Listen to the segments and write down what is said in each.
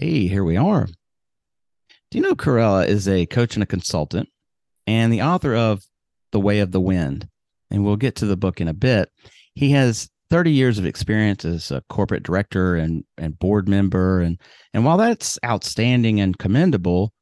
Hey, here we are. Dino Corella is a coach and a consultant and the author of The Way of the Wind. And we'll get to the book in a bit. He has 30 years of experience as a corporate director and, and board member. And, and while that's outstanding and commendable,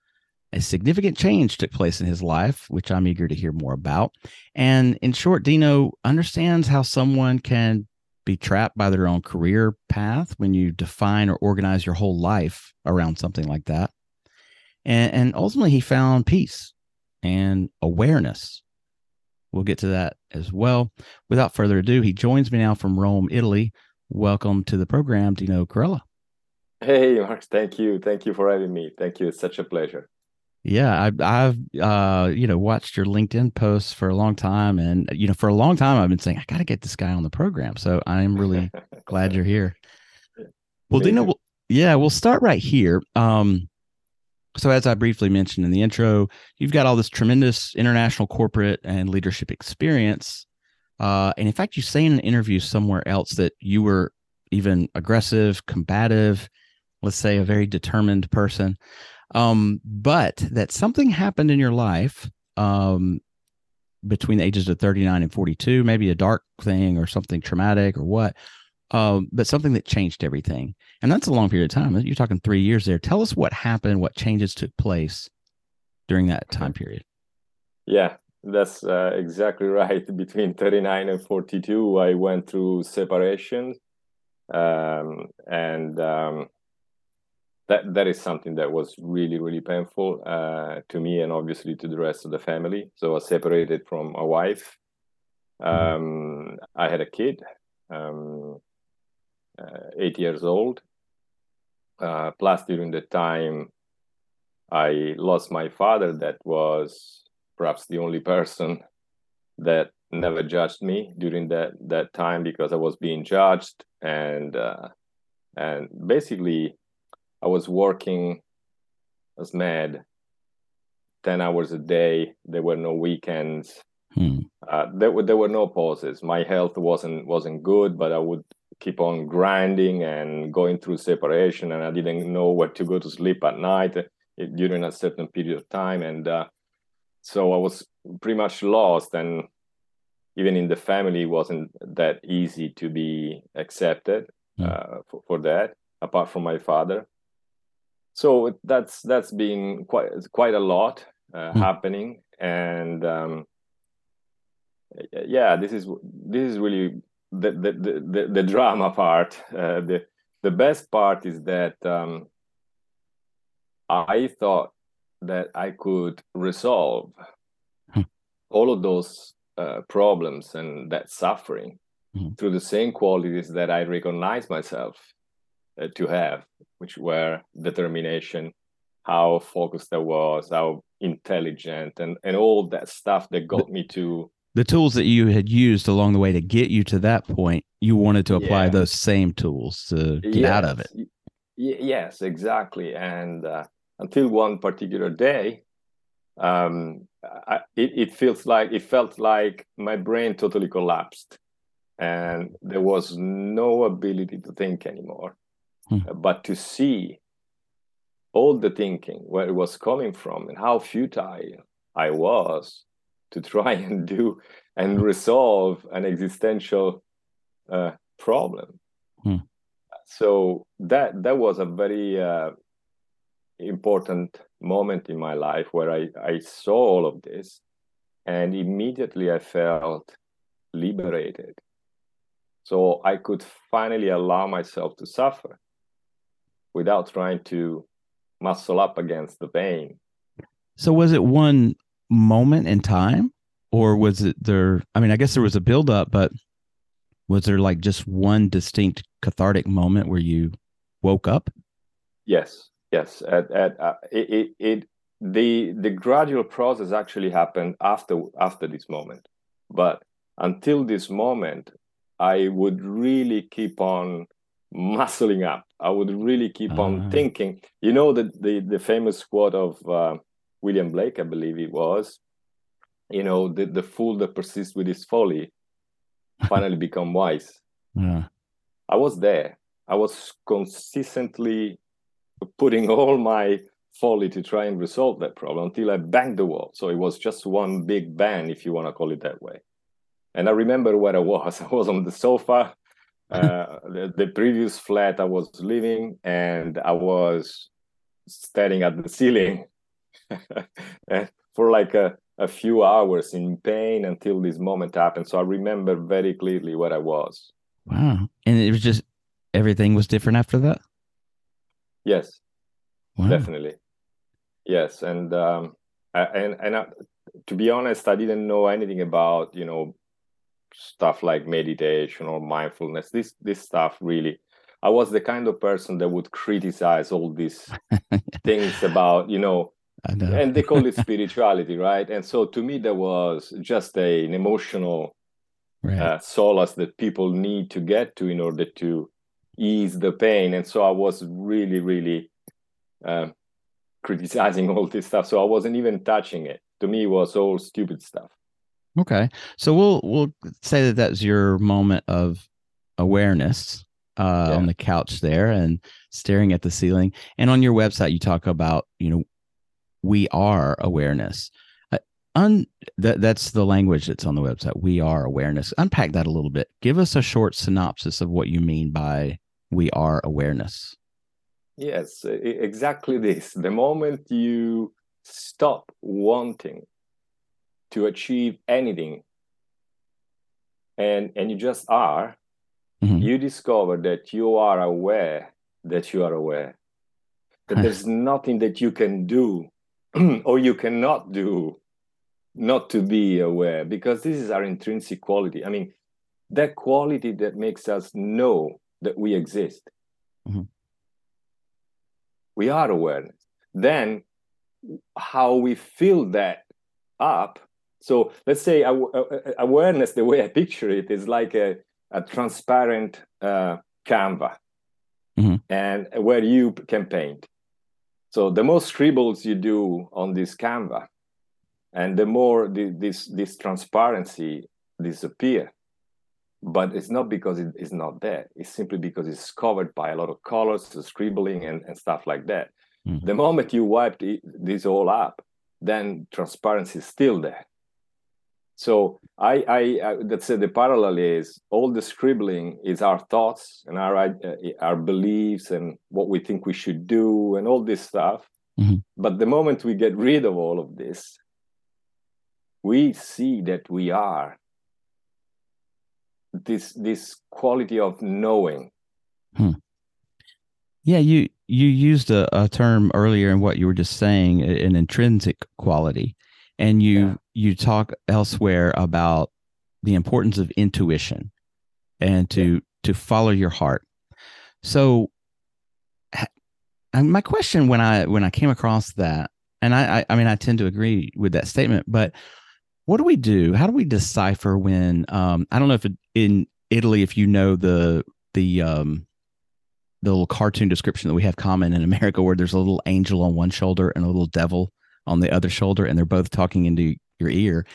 a significant change took place in his life, which I'm eager to hear more about. And in short, Dino understands how someone can be trapped by their own career path when you define or organize your whole life around something like that. And, and ultimately, he found peace and awareness. We'll get to that as well. Without further ado, he joins me now from Rome, Italy. Welcome to the program, Dino Corella. Hey, Mark. Thank you. Thank you for having me. Thank you. It's such a pleasure. Yeah, I, I've uh, you know watched your LinkedIn posts for a long time, and you know for a long time I've been saying I got to get this guy on the program. So I'm really glad you're here. Well, Dino, we'll, yeah, we'll start right here. Um, so as I briefly mentioned in the intro, you've got all this tremendous international corporate and leadership experience, uh, and in fact, you say in an interview somewhere else that you were even aggressive, combative, let's say a very determined person. Um, but that something happened in your life um, between the ages of 39 and 42, maybe a dark thing or something traumatic or what, um, but something that changed everything. And that's a long period of time. You're talking three years there. Tell us what happened, what changes took place during that time period. Yeah, that's uh, exactly right. Between 39 and 42, I went through separation. Um, and um, that that is something that was really really painful uh, to me and obviously to the rest of the family. So I was separated from my wife. Um, I had a kid, um, uh, eight years old. Uh, plus, during the time, I lost my father. That was perhaps the only person that never judged me during that that time because I was being judged and uh, and basically I was working as mad, ten hours a day. There were no weekends. Hmm. Uh, there were there were no pauses. My health wasn't wasn't good, but I would keep on grinding and going through separation, and I didn't know where to go to sleep at night uh, during a certain period of time, and uh, so I was pretty much lost. And even in the family, it wasn't that easy to be accepted hmm. uh, for, for that, apart from my father so that's that's been quite quite a lot uh, mm. happening and um, yeah this is this is really the the the, the drama part uh, the the best part is that um, i thought that i could resolve mm. all of those uh, problems and that suffering mm. through the same qualities that i recognize myself to have, which were determination, how focused I was, how intelligent, and and all that stuff that got me to the tools that you had used along the way to get you to that point. You wanted to apply yeah. those same tools to get yes. out of it. Y- yes, exactly. And uh, until one particular day, um, I, it, it feels like it felt like my brain totally collapsed, and there was no ability to think anymore hmm. but to see all the thinking where it was coming from and how futile I was to try and do and resolve an existential uh, problem. Hmm. So that that was a very uh, important moment in my life where I, I saw all of this and immediately I felt liberated. So I could finally allow myself to suffer without trying to muscle up against the pain. So was it one moment in time or was it there I mean I guess there was a build up but was there like just one distinct cathartic moment where you woke up? Yes, yes. At, at uh, it, it, it the the gradual process actually happened after after this moment, but until this moment, I would really keep on muscling up. I would really keep uh-huh. on ah. thinking. You know the the, the famous quote of uh, William Blake, I believe it was. You know, the, the fool that persists with his folly finally become wise. Yeah. I was there. I was consistently putting all my folly to try and resolve that problem until I banged the wall. So it was just one big bang, if you want to call it that way. And I remember where I was. I was on the sofa, uh, the, the previous flat I was living, and I was staring at the ceiling for like a, a few hours in pain until this moment happened. So I remember very clearly where I was. Wow. And it was just everything was different after that? Yes. Wow. Definitely. Yes. And um and and I, to be honest, I didn't know anything about, you know, stuff like meditation or mindfulness. This this stuff really I was the kind of person that would criticize all these things about, you know, know. and they call it spirituality, right? And so to me, there was just a, an emotional right. uh, solace that people need to get to in order to ease the pain. And so I was really, really uh, criticizing all this stuff. So I wasn't even touching it. To me, it was all stupid stuff. Okay, so we'll we'll say that that's your moment of awareness uh, yeah. on the couch there and staring at the ceiling. And on your website, you talk about you know we are awareness. Uh, un that that's the language that's on the website. We are awareness. Unpack that a little bit. Give us a short synopsis of what you mean by we are awareness. Yes, exactly this. The moment you stop wanting to achieve anything. And and you just are. Mm-hmm. you discover that you are aware that you are aware. That there's nothing that you can do or you cannot do not to be aware because this is our intrinsic quality. I mean that quality that makes us know that we exist. Mm-hmm. we are awareness then how we fill that up so let's say awareness, the way I picture it, is like a, a transparent uh, Canva, mm-hmm. and where you can paint. So the more scribbles you do on this Canva, and the more the, this this transparency disappear. But it's not because it is not there. It's simply because it's covered by a lot of colors, scribbling, and, and stuff like that. Mm-hmm. The moment you wipe the, this all up, then transparency is still there so I, I, I that's the parallel is all the scribbling is our thoughts and our uh, our beliefs and what we think we should do and all this stuff. Mm-hmm. But the moment we get rid of all of this, we see that we are this this quality of knowing. Hmm. Yeah, you you used a, a term earlier in what you were just saying, an intrinsic quality and you yeah. you talk elsewhere about the importance of intuition and to yeah. to follow your heart so and my question when i when i came across that and I, I i mean i tend to agree with that statement but what do we do how do we decipher when um i don't know if it, in italy if you know the the um the little cartoon description that we have common in america where there's a little angel on one shoulder and a little devil on the other shoulder and they're both talking into your ear.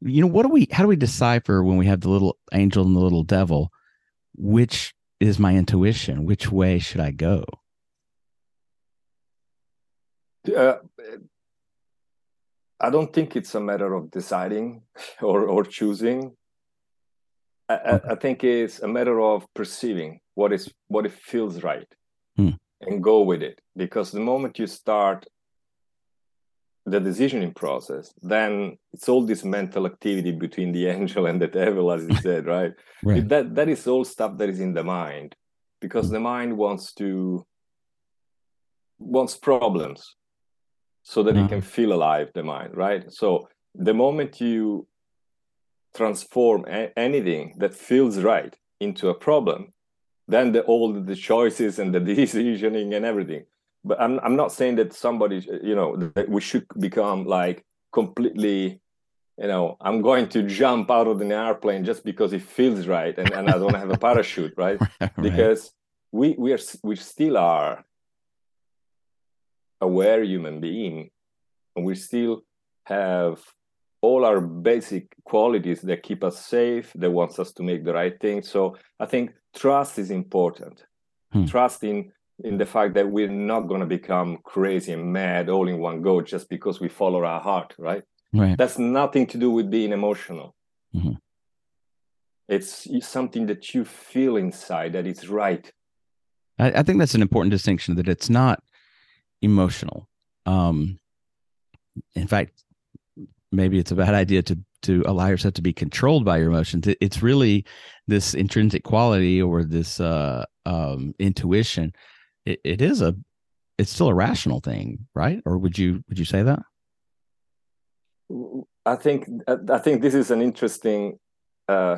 You know what do we how do we decipher when we have the little angel and the little devil? Which is my intuition? Which way should i go? Uh, i don't think it's a matter of deciding or or choosing. I, okay. I, think it's a matter of perceiving what is what it feels right hmm. and go with it. Because the moment you start the decisioning process, then it's all this mental activity between the angel and the devil, as you said, right? right. That that is all stuff that is in the mind, because the mind wants to wants problems, so that it can uh-huh. feel alive. The mind, right? So the moment you transform a- anything that feels right into a problem, then the all the choices and the decisioning and everything but i'm i'm not saying that somebody you know that we should become like completely you know i'm going to jump out of an airplane just because it feels right and, and i don't have a parachute right? right because we we are we still are aware human being and we still have all our basic qualities that keep us safe that wants us to make the right thing so i think trust is important hmm. trust in in the fact that we're not going to become crazy and mad all in one go just because we follow our heart right right that's nothing to do with being emotional mm-hmm. it's, it's something that you feel inside that it's right I, I think that's an important distinction that it's not emotional um in fact maybe it's a bad idea to to allow yourself to be controlled by your emotions. It, it's really this intrinsic quality or this uh, um, intuition. It, it is a, it's still a rational thing, right? Or would you would you say that? I think I think this is an interesting uh,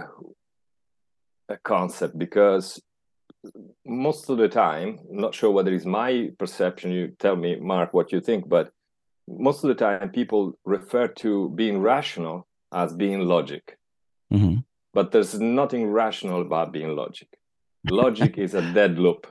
concept because most of the time, I'm not sure whether it's my perception. You tell me, Mark, what you think, but most of the time people refer to being rational as being logic mm-hmm. but there's nothing rational about being logic logic is a dead loop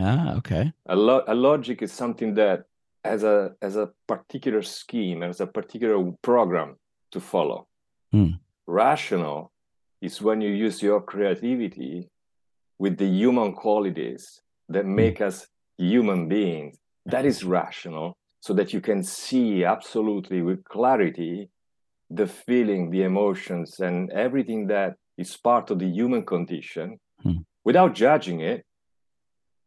ah okay a, lo- a logic is something that has a as a particular scheme as a particular program to follow mm. rational is when you use your creativity with the human qualities that hmm. make mm. us human beings that is rational so that you can see absolutely with clarity the feeling, the emotions, and everything that is part of the human condition hmm. without judging it,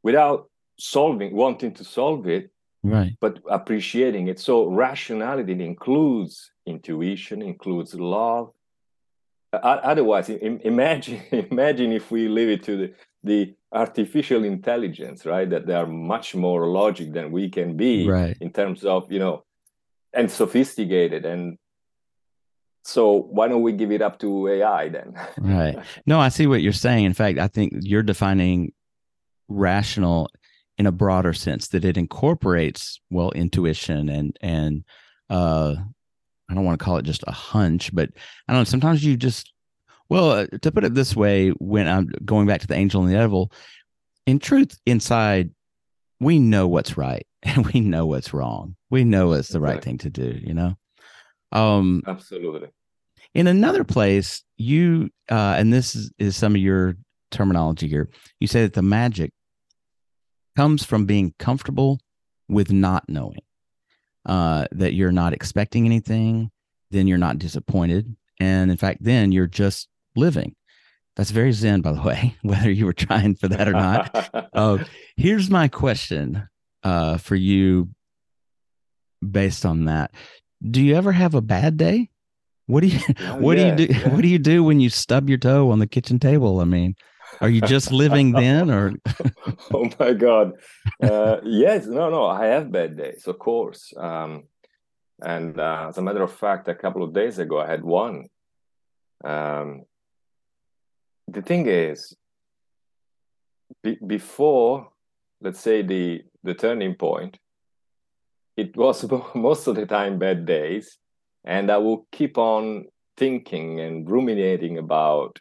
without solving, wanting to solve it, right? But appreciating it. So rationality includes intuition, includes love. Otherwise, imagine imagine if we leave it to the the artificial intelligence, right? That they are much more logic than we can be right. in terms of, you know, and sophisticated. And so why don't we give it up to AI then? right. No, I see what you're saying. In fact, I think you're defining rational in a broader sense that it incorporates well intuition and and uh I don't want to call it just a hunch, but I don't know. Sometimes you just well, uh, to put it this way, when I'm going back to the angel and the devil, in truth, inside, we know what's right and we know what's wrong. We know it's the exactly. right thing to do, you know? Um, Absolutely. In another place, you, uh, and this is, is some of your terminology here, you say that the magic comes from being comfortable with not knowing, uh, that you're not expecting anything, then you're not disappointed. And in fact, then you're just living. That's very Zen, by the way, whether you were trying for that or not. uh, here's my question uh, for you based on that. Do you ever have a bad day? What do you oh, what yeah, do you do yeah. what do you do when you stub your toe on the kitchen table? I mean, are you just living then or? Oh my god. Uh, yes no no i have bad days of course. Um, and uh, as a matter of fact a couple of days ago i had one. Um, the thing is be, before let's say the the turning point it was most of the time bad days and i will keep on thinking and ruminating about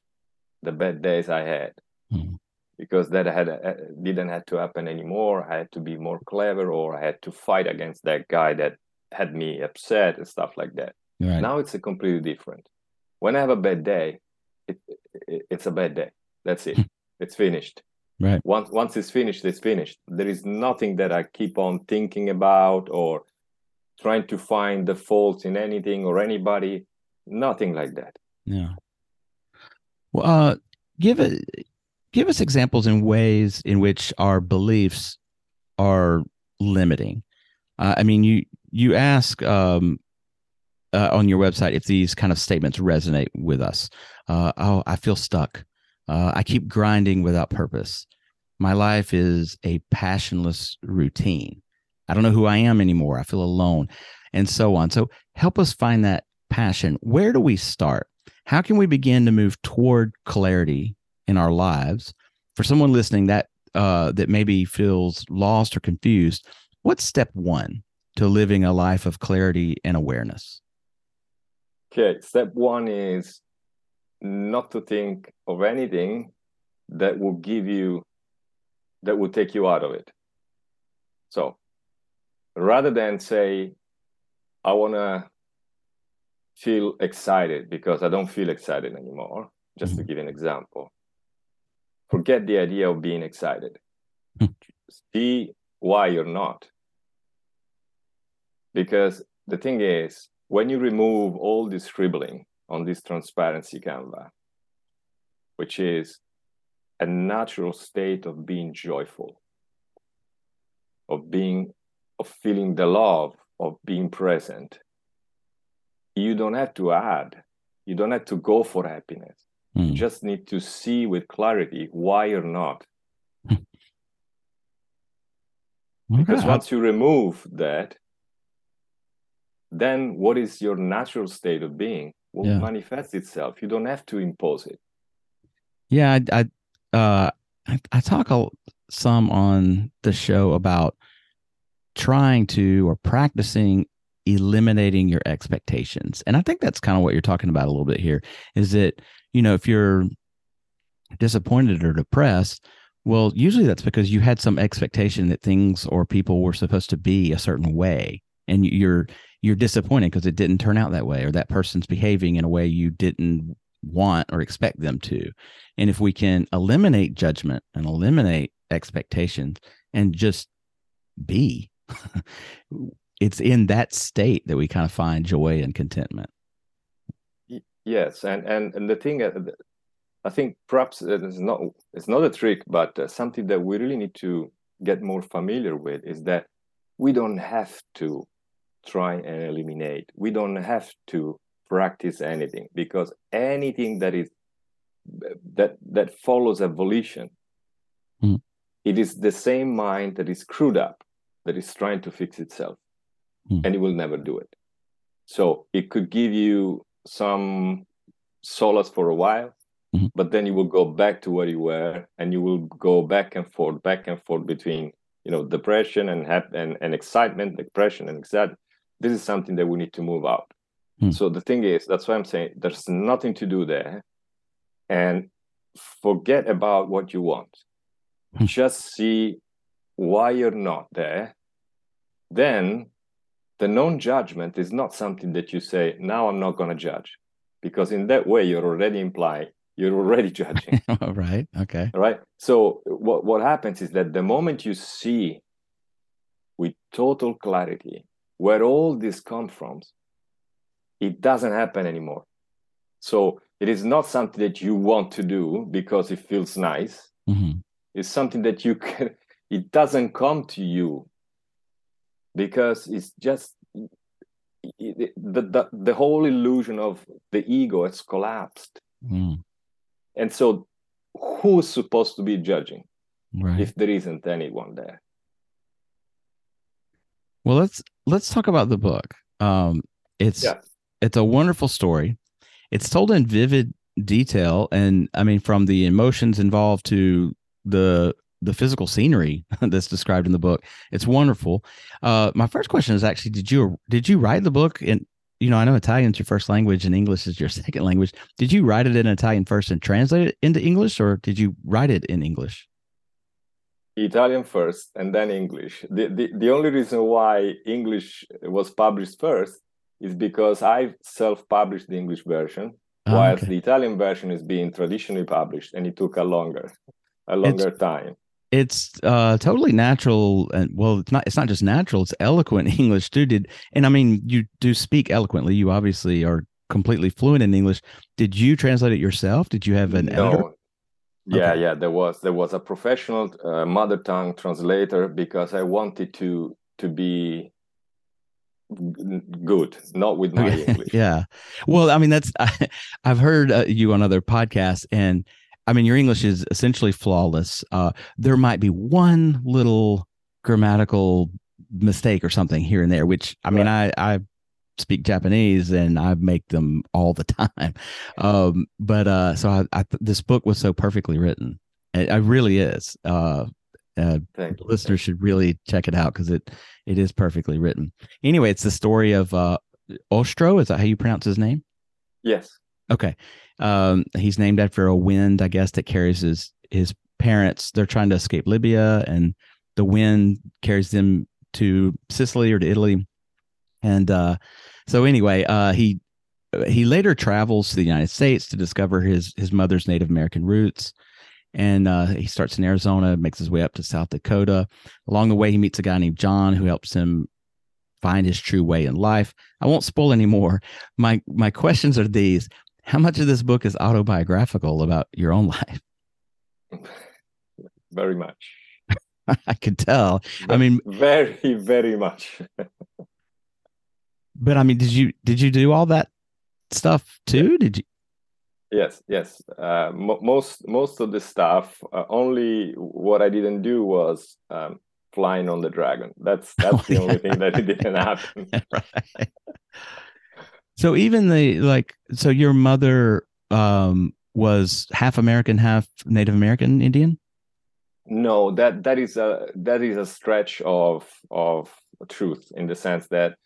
the bad days i had mm. because that had uh, didn't have to happen anymore i had to be more clever or i had to fight against that guy that had me upset and stuff like that right. now it's a completely different when i have a bad day it, it, it's a bad day. That's it. it's finished. Right. Once once it's finished, it's finished. There is nothing that I keep on thinking about or trying to find the faults in anything or anybody. Nothing like that. Yeah. Well, uh, give it give us examples in ways in which our beliefs are limiting. Uh, I mean, you you ask um, uh, on your website if these kind of statements resonate with us. Uh, oh, I feel stuck. Uh, I keep grinding without purpose. My life is a passionless routine. I don't know who I am anymore. I feel alone, and so on. So help us find that passion. Where do we start? How can we begin to move toward clarity in our lives? for someone listening that uh, that maybe feels lost or confused, what's step one to living a life of clarity and awareness? Okay, step one is not to think of anything that will give you that will take you out of it. So rather than say, I want to feel excited because I don't feel excited anymore, just mm-hmm. to give an example, forget the idea of being excited. See why you're not. Because the thing is, when you remove all this scribbling on this transparency canvas, which is a natural state of being joyful, of being, of feeling the love of being present, you don't have to add, you don't have to go for happiness. Mm. You hmm. just need to see with clarity why you're not. because once you remove that, then what is your natural state of being will yeah. manifest itself. You don't have to impose it. Yeah, I I, uh, I, I talk some on the show about trying to or practicing eliminating your expectations. And I think that's kind of what you're talking about a little bit here is that, you know, if you're disappointed or depressed, well, usually that's because you had some expectation that things or people were supposed to be a certain way and you're you're disappointed because it didn't turn out that way or that person's behaving in a way you didn't want or expect them to. And if we can eliminate judgment and eliminate expectations and just be, it's in that state that we kind of find joy and contentment. Yes, and and and the thing, uh, I think perhaps it's not it's not a trick, but uh, something that we really need to get more familiar with is that we don't have to try and eliminate. We don't have to practice anything because anything that is that that follows evolution, mm. it is the same mind that is screwed up that is trying to fix itself, mm. and it will never do it. So it could give you some solace for a while, mm-hmm. but then you will go back to where you were, and you will go back and forth, back and forth between you know depression and and, and excitement, depression and excitement this is something that we need to move out. Hmm. So the thing is, that's why I'm saying there's nothing to do there. And forget about what you want. Hmm. Just see why you're not there. Then the non judgment is not something that you say, now I'm not going to judge. Because in that way, you're already implying you're already judging. right. Okay. Right. So what, what happens is that the moment you see with total clarity where all this comes from, it doesn't happen anymore. So it is not something that you want to do because it feels nice. Mm-hmm. It's something that you can, it doesn't come to you because it's just it, the, the, the whole illusion of the ego has collapsed. Mm. And so who's supposed to be judging right. if there isn't anyone there? Well, let's let's talk about the book. Um, it's yeah. it's a wonderful story. It's told in vivid detail, and I mean, from the emotions involved to the the physical scenery that's described in the book. It's wonderful. Uh, my first question is actually, did you did you write the book in? You know, I know Italian's your first language and English is your second language. Did you write it in Italian first and translate it into English, or did you write it in English? Italian first and then English. The, the, the only reason why English was published first is because I self published the English version, oh, whilst okay. the Italian version is being traditionally published and it took a longer, a longer it's, time. It's uh, totally natural, and well, it's not. It's not just natural; it's eloquent English too. Did and I mean, you do speak eloquently. You obviously are completely fluent in English. Did you translate it yourself? Did you have an no, editor? yeah okay. yeah there was there was a professional uh, mother tongue translator because i wanted to to be good not with my english yeah well i mean that's I, have heard uh, you on other podcasts and i mean your english is essentially flawless uh there might be one little grammatical mistake or something here and there which i mean i i speak Japanese and I make them all the time. Um, but uh, so I, I, this book was so perfectly written. It, it really is. Uh, uh, listeners should really check it out because it it is perfectly written. Anyway, it's the story of uh, Ostro. Is that how you pronounce his name? Yes. Okay. Um, he's named after a wind, I guess, that carries his his parents. They're trying to escape Libya, and the wind carries them to Sicily or to Italy. And uh, so, anyway, uh, he he later travels to the United States to discover his his mother's Native American roots. And uh, he starts in Arizona, makes his way up to South Dakota. Along the way, he meets a guy named John who helps him find his true way in life. I won't spoil any more. My my questions are these: How much of this book is autobiographical about your own life? Very much. I could tell. I mean, very, very much. but I mean, did you did you do all that stuff too? Did you? Yes, yes. Uh, most most of the stuff. Uh, only what I didn't do was um, flying on the dragon. That's that's oh, the yeah. only thing that didn't happen. right. So even the like, so your mother um, was half American, half Native American Indian. No, that that is a that is a stretch of of truth in the sense that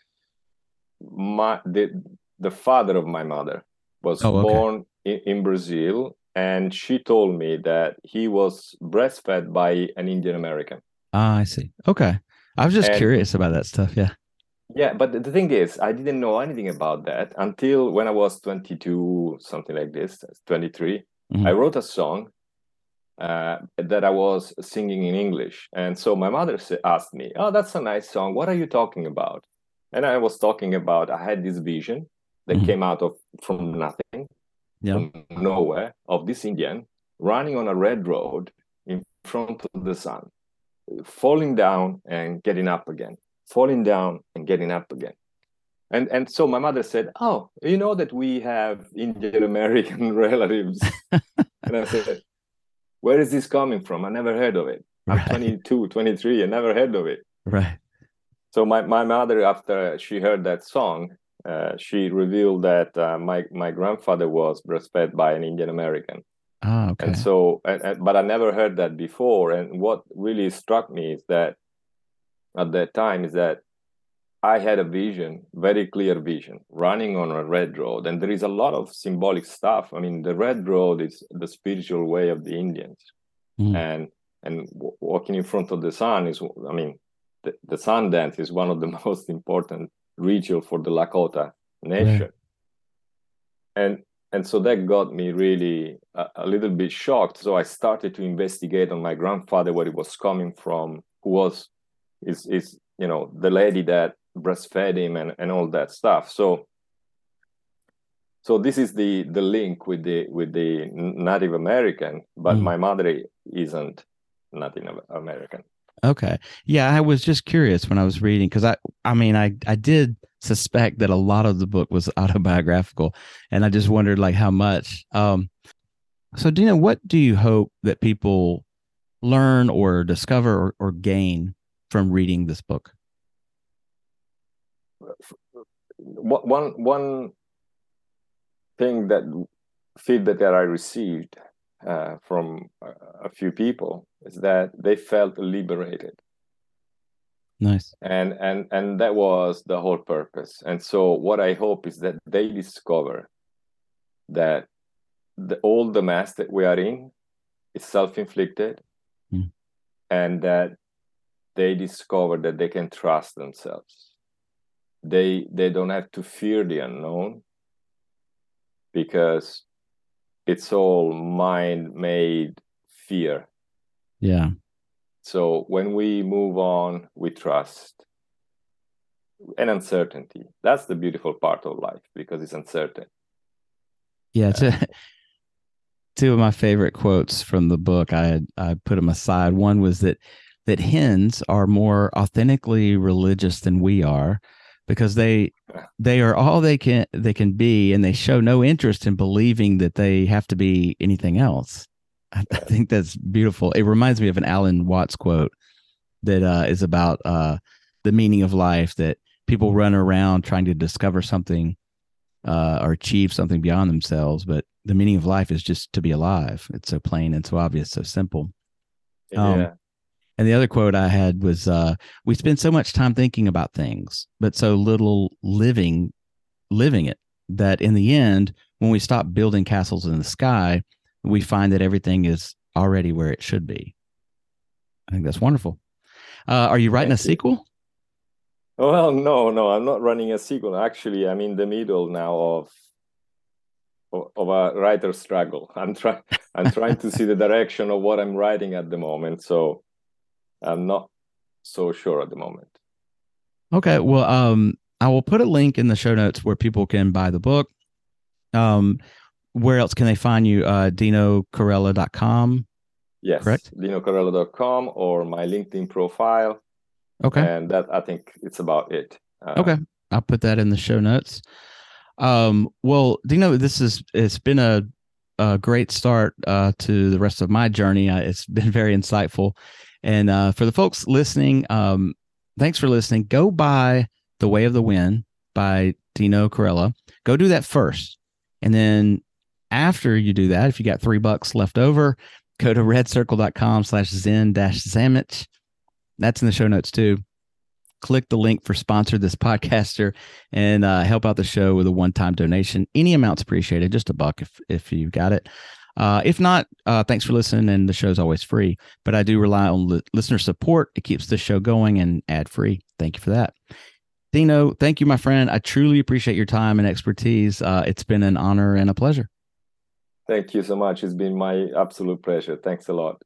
my the the father of my mother was oh, okay. born in, in Brazil, and she told me that he was breastfed by an Indian American. Ah, I see. Okay. I was just and, curious about that stuff. Yeah. Yeah, but the thing is, I didn't know anything about that until when I was 22, something like this, 23. Mm-hmm. I wrote a song uh, that I was singing in English. And so my mother asked me, Oh, that's a nice song. What are you talking about? And I was talking about, I had this vision that mm-hmm. came out of from nothing, yeah. from nowhere, of this Indian running on a red road in front of the sun, falling down and getting up again, falling down and getting up again. And and so my mother said, "Oh, you know that we have Indian American relatives." and I said, where is this coming from? I never heard of it. I'm right. 22, 23, I never heard of it. Right. So my, my mother, after she heard that song, uh, she revealed that uh, my my grandfather was breastfed by an Indian American. Ah, okay. And so, and, and, but I never heard that before. And what really struck me is that at that time is that I had a vision, very clear vision, running on a red road. And there is a lot of symbolic stuff. I mean, the red road is the spiritual way of the Indians. Mm. And and walking in front of the sun is, I mean, the, the sun dance is one of the most important ritual for the Lakota nation. Yeah. And and so that got me really a, a, little bit shocked. So I started to investigate on my grandfather where he was coming from, who was is is you know the lady that breastfed him and, and all that stuff. So so this is the the link with the with the native american but mm. my mother isn't native american. Okay. Yeah i was just curious when i was reading because i i mean i i did suspect that a lot of the book was autobiographical and i just wondered like how much um so dino what do you hope that people learn or discover or, or gain from reading this book one one thing that feedback that I received uh, from a, few people is that they felt liberated. Nice. And and and that was the whole purpose. And so what I hope is that they discover that the, all the mess that we are in is self-inflicted mm. and that they discover that they can trust themselves. They they don't have to fear the unknown because it's all mind made fear. Yeah. So when we move on we trust and uncertainty. That's the beautiful part of life because it's uncertain. Yeah two, two of my favorite quotes from the book i had i put them aside. One was that that hens are more authentically religious than we are because they they are all they can they can be and they show no interest in believing that they have to be anything else i, I think that's beautiful it reminds me of an alan watts quote that uh, is about uh, the meaning of life that people run around trying to discover something uh, or achieve something beyond themselves. But the meaning of life is just to be alive. It's so plain and so obvious, so simple. Um, yeah. And the other quote I had was, uh, "We spend so much time thinking about things, but so little living, living it. That in the end, when we stop building castles in the sky, we find that everything is already where it should be." I think that's wonderful. Uh, are you writing a sequel? Well, no, no, I'm not running a sequel. Actually, I'm in the middle now of of, of a writer struggle. I'm trying I'm trying to see the direction of what I'm writing at the moment. So I'm not so sure at the moment. Okay. Well, um, I will put a link in the show notes where people can buy the book. Um, where else can they find you? Uh, DinoCorella.com. Yes, Correct. dinocorella.com or my LinkedIn profile, Okay. and that I think it's about it. Uh, Okay. I'll put that in the show notes. Um, well, Dino, this is it's been a, a great start uh, to the rest of my journey. Uh, it's been very insightful, and uh, for the folks listening, um, thanks for listening. Go buy "The Way of the Wind" by Dino Corella. Go do that first, and then after you do that, if you got three bucks left over, go to redcircle.com slash zen dash zamich. That's in the show notes too click the link for sponsor this podcaster and uh, help out the show with a one-time donation any amount's appreciated just a buck if if you got it uh, if not uh, thanks for listening and the show's always free but i do rely on li- listener support it keeps the show going and ad free thank you for that dino thank you my friend i truly appreciate your time and expertise uh, it's been an honor and a pleasure Thank you so much. It's been my absolute pleasure. Thanks a lot.